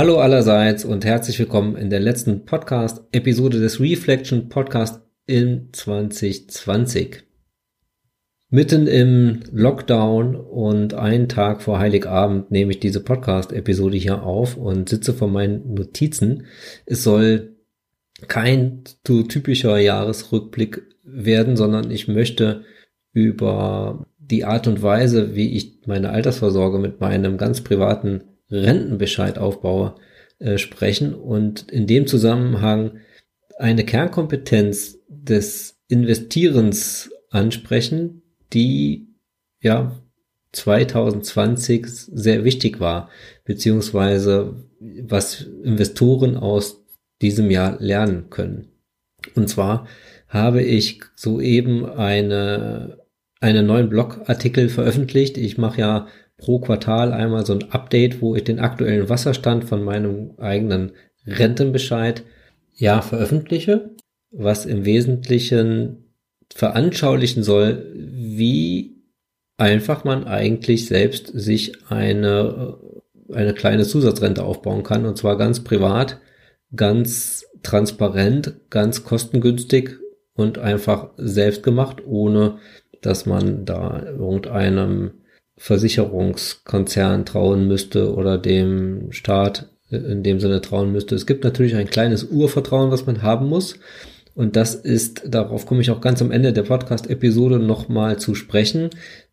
Hallo allerseits und herzlich willkommen in der letzten Podcast-Episode des Reflection Podcast in 2020. Mitten im Lockdown und einen Tag vor Heiligabend nehme ich diese Podcast-Episode hier auf und sitze vor meinen Notizen. Es soll kein so typischer Jahresrückblick werden, sondern ich möchte über die Art und Weise, wie ich meine Altersvorsorge mit meinem ganz privaten Rentenbescheid aufbaue, äh, sprechen und in dem Zusammenhang eine Kernkompetenz des Investierens ansprechen, die ja 2020 sehr wichtig war, beziehungsweise was Investoren aus diesem Jahr lernen können. Und zwar habe ich soeben eine, einen neuen Blogartikel veröffentlicht. Ich mache ja pro Quartal einmal so ein Update, wo ich den aktuellen Wasserstand von meinem eigenen Rentenbescheid ja veröffentliche, was im Wesentlichen veranschaulichen soll, wie einfach man eigentlich selbst sich eine, eine kleine Zusatzrente aufbauen kann. Und zwar ganz privat, ganz transparent, ganz kostengünstig und einfach selbst gemacht, ohne dass man da irgendeinem Versicherungskonzern trauen müsste oder dem Staat in dem Sinne trauen müsste. Es gibt natürlich ein kleines Urvertrauen, was man haben muss. Und das ist, darauf komme ich auch ganz am Ende der Podcast-Episode nochmal zu sprechen.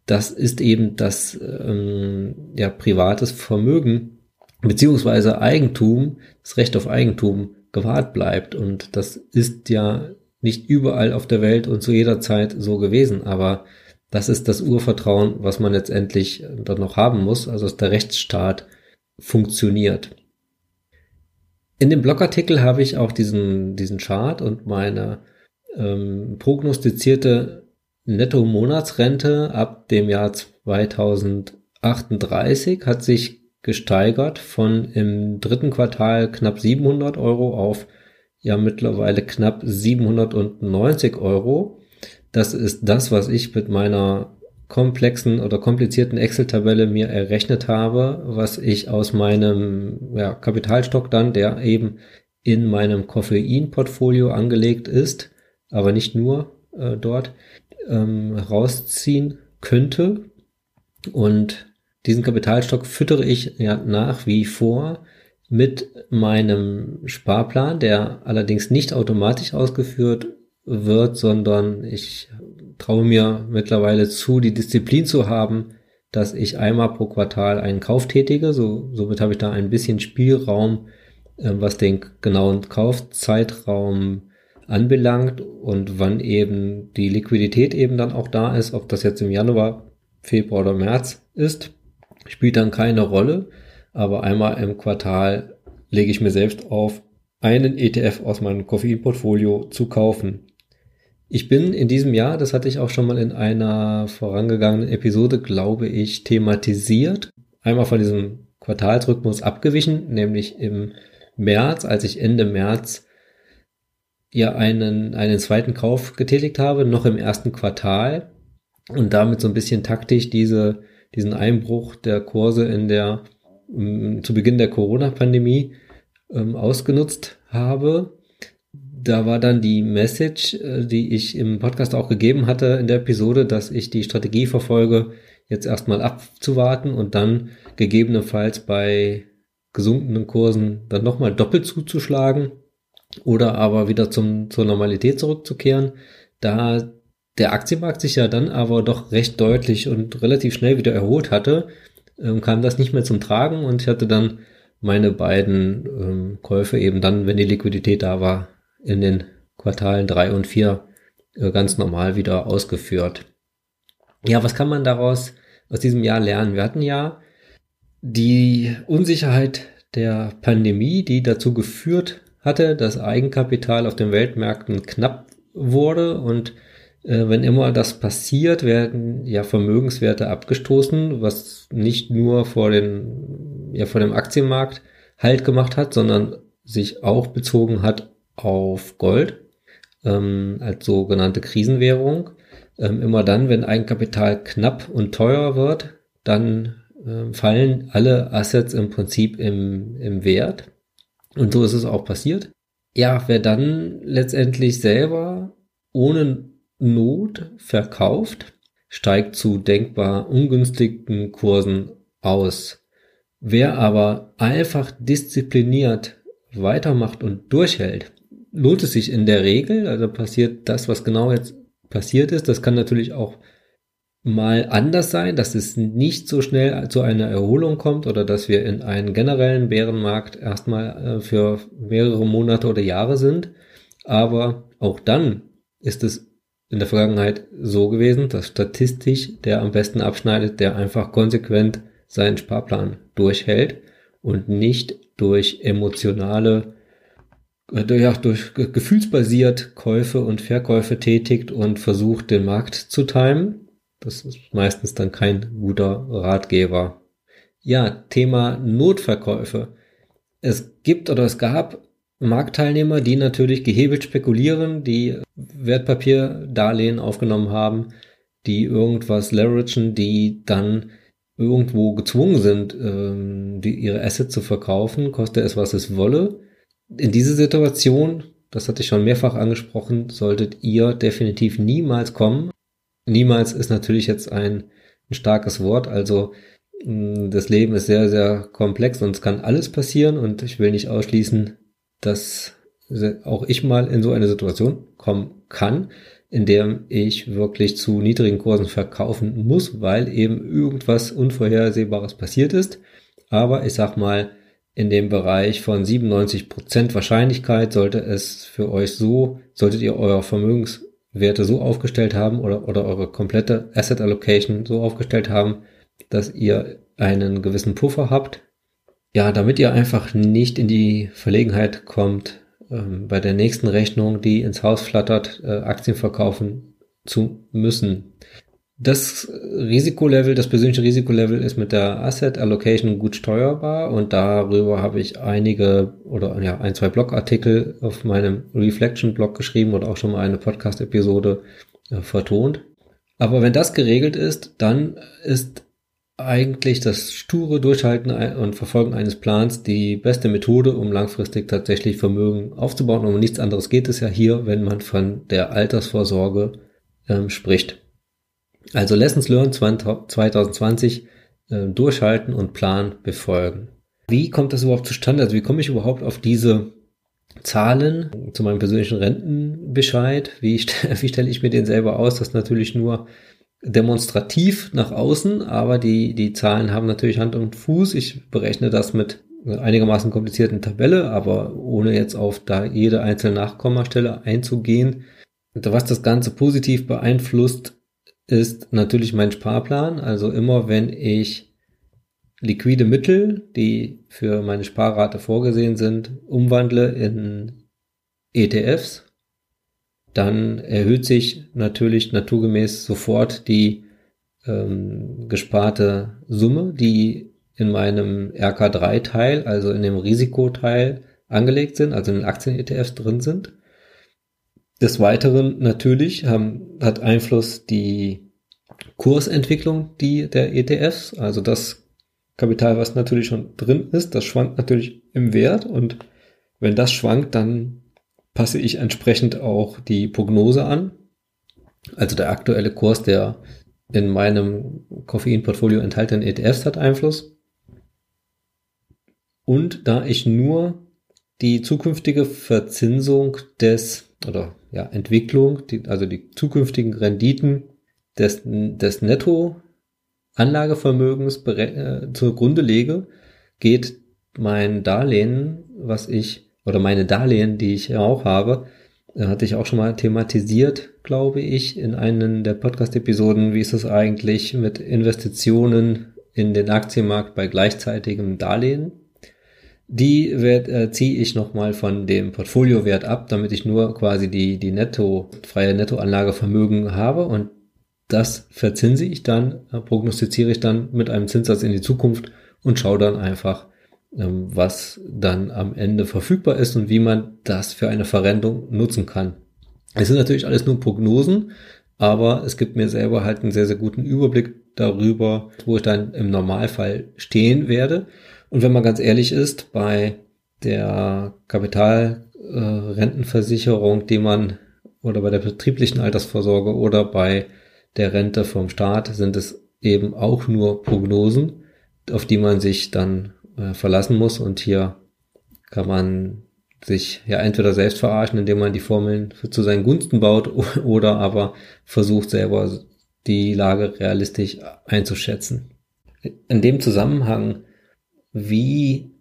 Das ist eben das ähm, ja, privates Vermögen beziehungsweise Eigentum, das Recht auf Eigentum gewahrt bleibt. Und das ist ja nicht überall auf der Welt und zu jeder Zeit so gewesen, aber das ist das Urvertrauen, was man letztendlich dann noch haben muss, also dass der Rechtsstaat funktioniert. In dem Blogartikel habe ich auch diesen, diesen Chart und meine ähm, prognostizierte Netto-Monatsrente ab dem Jahr 2038 hat sich gesteigert von im dritten Quartal knapp 700 Euro auf ja mittlerweile knapp 790 Euro. Das ist das, was ich mit meiner komplexen oder komplizierten Excel-Tabelle mir errechnet habe, was ich aus meinem ja, Kapitalstock dann, der eben in meinem Koffein-Portfolio angelegt ist, aber nicht nur äh, dort, ähm, rausziehen könnte. Und diesen Kapitalstock füttere ich ja nach wie vor mit meinem Sparplan, der allerdings nicht automatisch ausgeführt wird, sondern ich traue mir mittlerweile zu, die Disziplin zu haben, dass ich einmal pro Quartal einen Kauf tätige. So, somit habe ich da ein bisschen Spielraum, äh, was den genauen Kaufzeitraum anbelangt und wann eben die Liquidität eben dann auch da ist, ob das jetzt im Januar, Februar oder März ist spielt dann keine Rolle, aber einmal im Quartal lege ich mir selbst auf, einen ETF aus meinem Koffeinportfolio zu kaufen. Ich bin in diesem Jahr, das hatte ich auch schon mal in einer vorangegangenen Episode, glaube ich, thematisiert, einmal von diesem Quartalsrhythmus abgewichen, nämlich im März, als ich Ende März ja einen, einen zweiten Kauf getätigt habe, noch im ersten Quartal und damit so ein bisschen taktisch diese diesen Einbruch der Kurse in der zu Beginn der Corona-Pandemie ähm, ausgenutzt habe. Da war dann die Message, äh, die ich im Podcast auch gegeben hatte in der Episode, dass ich die Strategie verfolge, jetzt erstmal abzuwarten und dann gegebenenfalls bei gesunkenen Kursen dann nochmal doppelt zuzuschlagen oder aber wieder zum, zur Normalität zurückzukehren. Da der Aktienmarkt sich ja dann aber doch recht deutlich und relativ schnell wieder erholt hatte, ähm, kam das nicht mehr zum Tragen und ich hatte dann meine beiden ähm, Käufe eben dann, wenn die Liquidität da war, in den Quartalen drei und vier äh, ganz normal wieder ausgeführt. Ja, was kann man daraus aus diesem Jahr lernen? Wir hatten ja die Unsicherheit der Pandemie, die dazu geführt hatte, dass Eigenkapital auf den Weltmärkten knapp wurde und äh, wenn immer das passiert, werden ja Vermögenswerte abgestoßen, was nicht nur vor, den, ja, vor dem Aktienmarkt Halt gemacht hat, sondern sich auch bezogen hat auf Gold ähm, als sogenannte Krisenwährung. Ähm, immer dann, wenn Eigenkapital knapp und teuer wird, dann äh, fallen alle Assets im Prinzip im, im Wert. Und so ist es auch passiert. Ja, wer dann letztendlich selber ohne Not verkauft, steigt zu denkbar ungünstigen Kursen aus. Wer aber einfach diszipliniert weitermacht und durchhält, lohnt es sich in der Regel, also passiert das, was genau jetzt passiert ist. Das kann natürlich auch mal anders sein, dass es nicht so schnell zu einer Erholung kommt oder dass wir in einen generellen Bärenmarkt erstmal äh, für mehrere Monate oder Jahre sind. Aber auch dann ist es in der Vergangenheit so gewesen, dass statistisch der am besten abschneidet, der einfach konsequent seinen Sparplan durchhält und nicht durch emotionale, ja, durch gefühlsbasiert Käufe und Verkäufe tätigt und versucht, den Markt zu timen. Das ist meistens dann kein guter Ratgeber. Ja, Thema Notverkäufe. Es gibt oder es gab Marktteilnehmer, die natürlich gehebelt spekulieren, die Wertpapierdarlehen aufgenommen haben, die irgendwas leveragen, die dann irgendwo gezwungen sind, ähm, die, ihre Assets zu verkaufen, koste es, was es wolle. In diese Situation, das hatte ich schon mehrfach angesprochen, solltet ihr definitiv niemals kommen. Niemals ist natürlich jetzt ein, ein starkes Wort, also mh, das Leben ist sehr, sehr komplex und es kann alles passieren und ich will nicht ausschließen, dass auch ich mal in so eine Situation kommen kann in der ich wirklich zu niedrigen Kursen verkaufen muss, weil eben irgendwas Unvorhersehbares passiert ist. Aber ich sag mal, in dem Bereich von 97 Prozent Wahrscheinlichkeit sollte es für euch so, solltet ihr eure Vermögenswerte so aufgestellt haben oder, oder eure komplette Asset Allocation so aufgestellt haben, dass ihr einen gewissen Puffer habt. Ja, damit ihr einfach nicht in die Verlegenheit kommt, ähm, bei der nächsten Rechnung, die ins Haus flattert, äh, Aktien verkaufen zu müssen. Das Risikolevel, das persönliche Risikolevel ist mit der Asset Allocation gut steuerbar und darüber habe ich einige oder ja ein, zwei Blogartikel auf meinem Reflection Blog geschrieben und auch schon mal eine Podcast Episode äh, vertont. Aber wenn das geregelt ist, dann ist eigentlich das sture Durchhalten und Verfolgen eines Plans die beste Methode, um langfristig tatsächlich Vermögen aufzubauen. Und um nichts anderes geht es ja hier, wenn man von der Altersvorsorge ähm, spricht. Also Lessons Learned 2020 äh, durchhalten und Plan befolgen. Wie kommt das überhaupt zustande? Also wie komme ich überhaupt auf diese Zahlen zu meinem persönlichen Rentenbescheid? Wie, wie stelle ich mir den selber aus? Das ist natürlich nur demonstrativ nach außen, aber die, die Zahlen haben natürlich Hand und Fuß. Ich berechne das mit einigermaßen komplizierten Tabelle, aber ohne jetzt auf da jede einzelne Nachkommastelle einzugehen. Was das Ganze positiv beeinflusst, ist natürlich mein Sparplan. Also immer wenn ich liquide Mittel, die für meine Sparrate vorgesehen sind, umwandle in ETFs, dann erhöht sich natürlich naturgemäß sofort die ähm, gesparte Summe, die in meinem RK3-Teil, also in dem Risikoteil angelegt sind, also in den Aktien-ETFs drin sind. Des Weiteren natürlich haben, hat Einfluss die Kursentwicklung die der ETFs, also das Kapital, was natürlich schon drin ist, das schwankt natürlich im Wert und wenn das schwankt, dann passe ich entsprechend auch die Prognose an. Also der aktuelle Kurs der in meinem Koffeinportfolio enthaltenen ETFs hat Einfluss. Und da ich nur die zukünftige Verzinsung des oder ja, Entwicklung, die, also die zukünftigen Renditen des, des Netto-Anlagevermögens äh, zugrunde lege, geht mein Darlehen, was ich oder meine Darlehen, die ich auch habe, äh, hatte ich auch schon mal thematisiert, glaube ich, in einem der Podcast-Episoden. Wie ist es eigentlich mit Investitionen in den Aktienmarkt bei gleichzeitigem Darlehen? Die äh, ziehe ich nochmal von dem Portfoliowert ab, damit ich nur quasi die, die netto, freie Nettoanlagevermögen habe und das verzinse ich dann, äh, prognostiziere ich dann mit einem Zinssatz in die Zukunft und schaue dann einfach, ähm, was dann am Ende verfügbar ist und wie man das für eine Verrentung nutzen kann. Es sind natürlich alles nur Prognosen. aber es gibt mir selber halt einen sehr, sehr guten Überblick darüber, wo ich dann im Normalfall stehen werde. Und wenn man ganz ehrlich ist, bei der Kapitalrentenversicherung, äh, die man oder bei der betrieblichen Altersvorsorge oder bei der Rente vom Staat sind es eben auch nur Prognosen, auf die man sich dann äh, verlassen muss. Und hier kann man sich ja entweder selbst verarschen, indem man die Formeln zu seinen Gunsten baut oder aber versucht selber die Lage realistisch einzuschätzen. In dem Zusammenhang, wie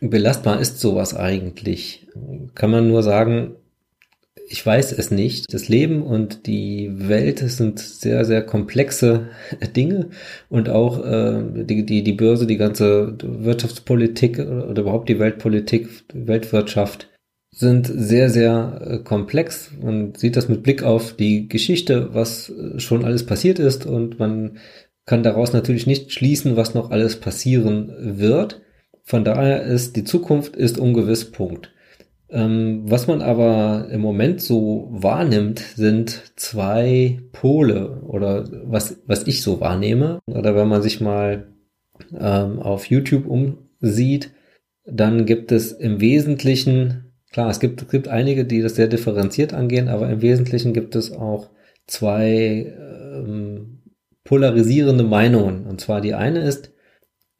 belastbar ist sowas eigentlich? Kann man nur sagen, ich weiß es nicht. Das Leben und die Welt sind sehr, sehr komplexe Dinge und auch äh, die, die, die Börse, die ganze Wirtschaftspolitik oder überhaupt die Weltpolitik, Weltwirtschaft sind sehr, sehr äh, komplex. Man sieht das mit Blick auf die Geschichte, was äh, schon alles passiert ist und man kann daraus natürlich nicht schließen, was noch alles passieren wird. Von daher ist die Zukunft ist ungewiss Punkt. Ähm, was man aber im Moment so wahrnimmt, sind zwei Pole oder was, was ich so wahrnehme. Oder wenn man sich mal ähm, auf YouTube umsieht, dann gibt es im Wesentlichen, klar, es gibt, es gibt einige, die das sehr differenziert angehen, aber im Wesentlichen gibt es auch zwei ähm, polarisierende Meinungen. Und zwar die eine ist,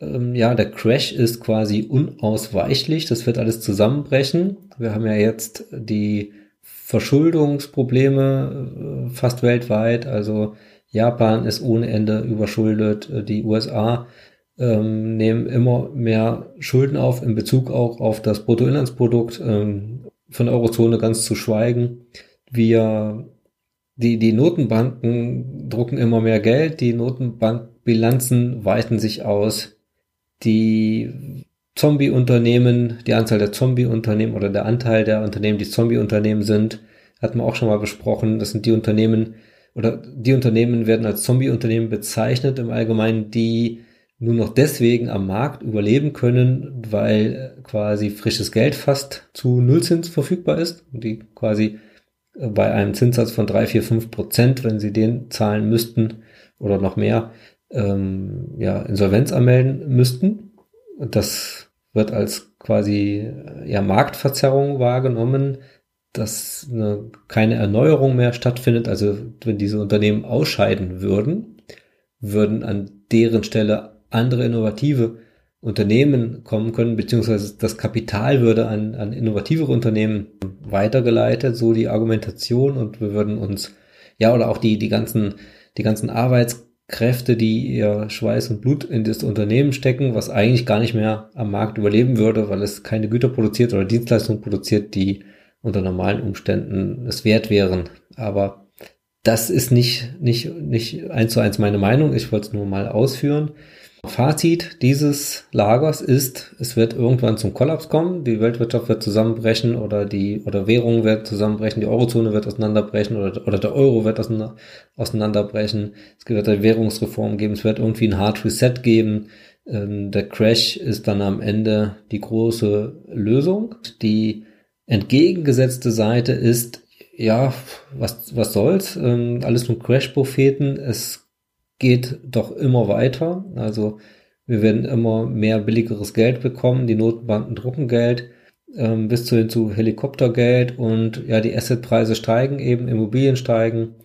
ähm, ja, der Crash ist quasi unausweichlich. Das wird alles zusammenbrechen. Wir haben ja jetzt die Verschuldungsprobleme äh, fast weltweit. Also Japan ist ohne Ende überschuldet. Die USA ähm, nehmen immer mehr Schulden auf in Bezug auch auf das Bruttoinlandsprodukt. Ähm, von der Eurozone ganz zu schweigen. Wir die, die Notenbanken drucken immer mehr Geld, die Notenbankbilanzen weiten sich aus die Zombie-Unternehmen, die Anzahl der Zombie-Unternehmen oder der Anteil der Unternehmen, die Zombie-Unternehmen sind, hatten wir auch schon mal besprochen. Das sind die Unternehmen oder die Unternehmen werden als Zombie-Unternehmen bezeichnet im Allgemeinen, die nur noch deswegen am Markt überleben können, weil quasi frisches Geld fast zu Nullzins verfügbar ist und die quasi bei einem Zinssatz von drei, vier, fünf Prozent, wenn sie den zahlen müssten oder noch mehr, ähm, ja, Insolvenz anmelden müssten. Das wird als quasi ja, Marktverzerrung wahrgenommen, dass eine, keine Erneuerung mehr stattfindet. Also wenn diese Unternehmen ausscheiden würden, würden an deren Stelle andere innovative Unternehmen kommen können, beziehungsweise das Kapital würde an, an innovativere Unternehmen weitergeleitet, so die Argumentation und wir würden uns, ja, oder auch die, die ganzen, die ganzen Arbeits Kräfte, die ihr Schweiß und Blut in das Unternehmen stecken, was eigentlich gar nicht mehr am Markt überleben würde, weil es keine Güter produziert oder Dienstleistungen produziert, die unter normalen Umständen es wert wären. Aber das ist nicht, nicht, nicht eins zu eins meine Meinung. Ich wollte es nur mal ausführen. Fazit dieses Lagers ist, es wird irgendwann zum Kollaps kommen, die Weltwirtschaft wird zusammenbrechen oder die oder Währungen wird zusammenbrechen, die Eurozone wird auseinanderbrechen oder, oder der Euro wird auseinanderbrechen. Es wird eine Währungsreform geben, es wird irgendwie ein Hard Reset geben. Ähm, der Crash ist dann am Ende die große Lösung. Die entgegengesetzte Seite ist, ja, was, was soll's? Ähm, alles nur Crash-Propheten. Es geht doch immer weiter. Also wir werden immer mehr billigeres Geld bekommen. Die Notenbanken drucken Geld ähm, bis zu hin zu Helikoptergeld und ja, die Assetpreise steigen eben, Immobilien steigen,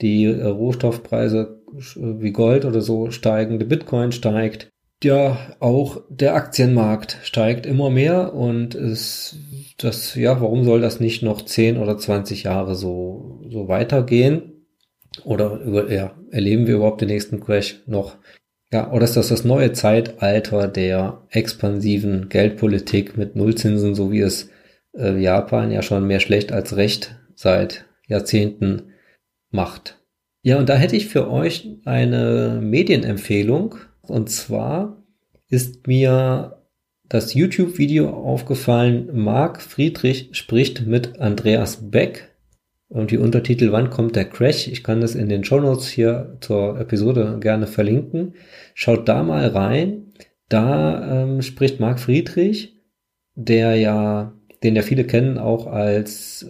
die äh, Rohstoffpreise äh, wie Gold oder so steigen, der Bitcoin steigt. Ja, auch der Aktienmarkt steigt immer mehr und es, das, ja, warum soll das nicht noch 10 oder 20 Jahre so, so weitergehen? Oder über, ja, erleben wir überhaupt den nächsten Crash noch? Ja, oder ist das das neue Zeitalter der expansiven Geldpolitik mit Nullzinsen, so wie es äh, Japan ja schon mehr schlecht als recht seit Jahrzehnten macht? Ja, und da hätte ich für euch eine Medienempfehlung. Und zwar ist mir das YouTube-Video aufgefallen, Marc Friedrich spricht mit Andreas Beck und die Untertitel Wann kommt der Crash? Ich kann das in den Show Notes hier zur Episode gerne verlinken. Schaut da mal rein. Da ähm, spricht Marc Friedrich, der ja, den ja viele kennen, auch als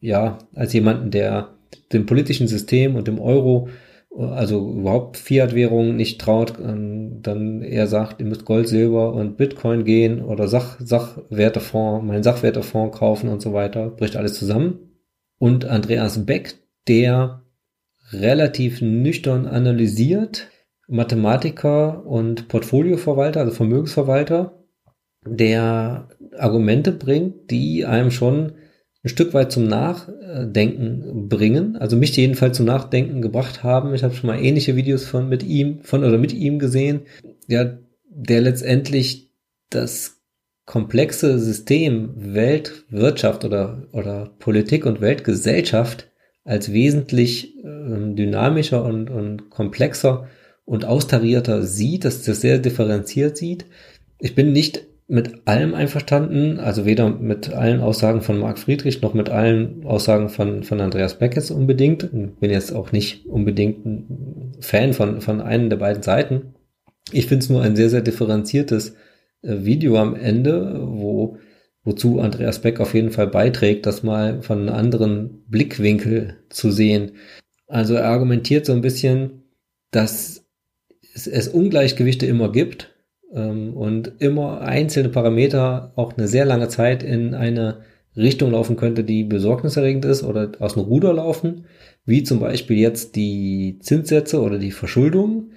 ja, als jemanden, der dem politischen System und dem Euro, also überhaupt Fiat-Währung nicht traut, ähm, dann eher sagt, ihr müsst Gold, Silber und Bitcoin gehen oder Sach Sachwertefonds, meinen Sachwertefonds kaufen und so weiter, bricht alles zusammen. Und Andreas Beck, der relativ nüchtern analysiert, Mathematiker und Portfolioverwalter, also Vermögensverwalter, der Argumente bringt, die einem schon ein Stück weit zum Nachdenken bringen, also mich jedenfalls zum Nachdenken gebracht haben. Ich habe schon mal ähnliche Videos von mit ihm, von oder mit ihm gesehen, ja, der letztendlich das komplexe System Weltwirtschaft oder, oder Politik und Weltgesellschaft als wesentlich äh, dynamischer und, und komplexer und austarierter sieht, dass das sehr differenziert sieht. Ich bin nicht mit allem einverstanden, also weder mit allen Aussagen von Marc Friedrich noch mit allen Aussagen von, von Andreas Beckes unbedingt. Bin jetzt auch nicht unbedingt ein Fan von, von einem der beiden Seiten. Ich finde es nur ein sehr, sehr differenziertes Video am Ende, wo wozu Andreas Beck auf jeden Fall beiträgt, das mal von einem anderen Blickwinkel zu sehen. Also er argumentiert so ein bisschen, dass es, es Ungleichgewichte immer gibt ähm, und immer einzelne Parameter auch eine sehr lange Zeit in eine Richtung laufen könnte, die besorgniserregend ist oder aus dem Ruder laufen, wie zum Beispiel jetzt die Zinssätze oder die Verschuldung,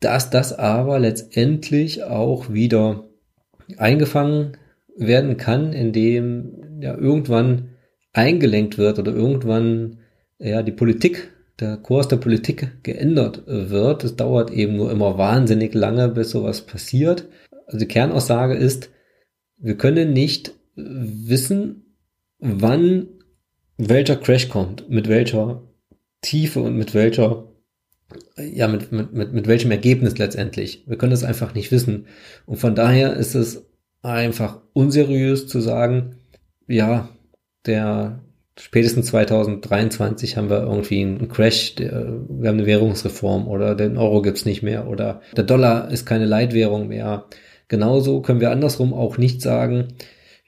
dass das aber letztendlich auch wieder eingefangen werden kann, indem ja irgendwann eingelenkt wird oder irgendwann ja die Politik, der Kurs der Politik geändert wird. Es dauert eben nur immer wahnsinnig lange, bis sowas passiert. Also die Kernaussage ist, wir können nicht wissen, wann welcher Crash kommt, mit welcher Tiefe und mit welcher ja, mit, mit, mit, mit welchem Ergebnis letztendlich. Wir können das einfach nicht wissen. Und von daher ist es einfach unseriös zu sagen, ja, der spätestens 2023 haben wir irgendwie einen Crash, der, wir haben eine Währungsreform oder den Euro gibt's nicht mehr oder der Dollar ist keine Leitwährung mehr. Genauso können wir andersrum auch nicht sagen,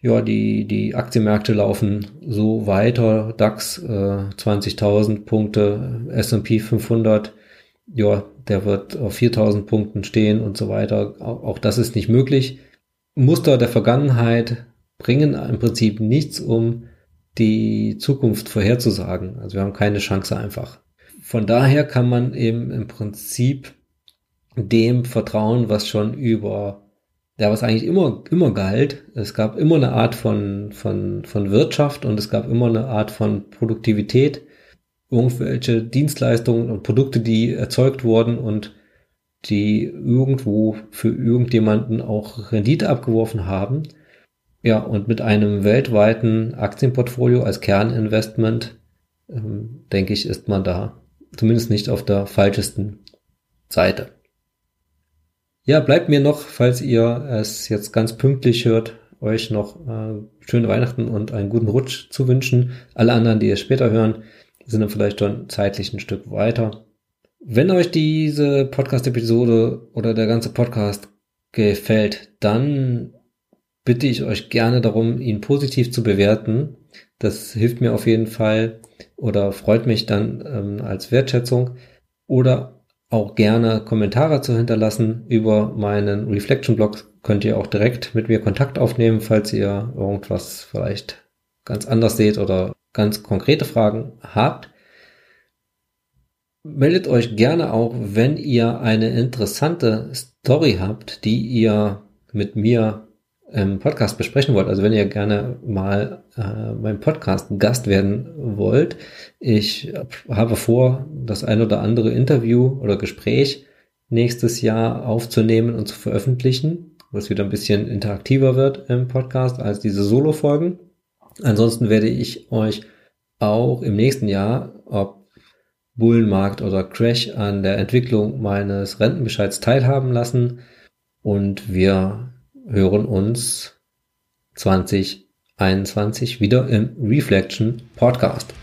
ja, die, die Aktienmärkte laufen so weiter, DAX äh, 20.000 Punkte, S&P 500, ja, der wird auf 4.000 Punkten stehen und so weiter. Auch, auch das ist nicht möglich. Muster der Vergangenheit bringen im Prinzip nichts, um die Zukunft vorherzusagen. Also wir haben keine Chance einfach. Von daher kann man eben im Prinzip dem vertrauen, was schon über, ja, was eigentlich immer, immer galt. Es gab immer eine Art von, von, von Wirtschaft und es gab immer eine Art von Produktivität. Irgendwelche Dienstleistungen und Produkte, die erzeugt wurden und die irgendwo für irgendjemanden auch Rendite abgeworfen haben. Ja, und mit einem weltweiten Aktienportfolio als Kerninvestment, ähm, denke ich, ist man da zumindest nicht auf der falschesten Seite. Ja, bleibt mir noch, falls ihr es jetzt ganz pünktlich hört, euch noch äh, schöne Weihnachten und einen guten Rutsch zu wünschen. Alle anderen, die es später hören, sind dann vielleicht schon zeitlich ein Stück weiter. Wenn euch diese Podcast-Episode oder der ganze Podcast gefällt, dann bitte ich euch gerne darum, ihn positiv zu bewerten. Das hilft mir auf jeden Fall oder freut mich dann ähm, als Wertschätzung. Oder auch gerne Kommentare zu hinterlassen über meinen Reflection-Blog. Könnt ihr auch direkt mit mir Kontakt aufnehmen, falls ihr irgendwas vielleicht ganz anders seht oder ganz konkrete Fragen habt. Meldet euch gerne auch, wenn ihr eine interessante Story habt, die ihr mit mir im Podcast besprechen wollt. Also wenn ihr gerne mal äh, beim Podcast Gast werden wollt. Ich habe vor, das ein oder andere Interview oder Gespräch nächstes Jahr aufzunehmen und zu veröffentlichen, was wieder ein bisschen interaktiver wird im Podcast als diese Solo-Folgen. Ansonsten werde ich euch auch im nächsten Jahr, ob Bullenmarkt oder Crash an der Entwicklung meines Rentenbescheids teilhaben lassen und wir hören uns 2021 wieder im Reflection Podcast.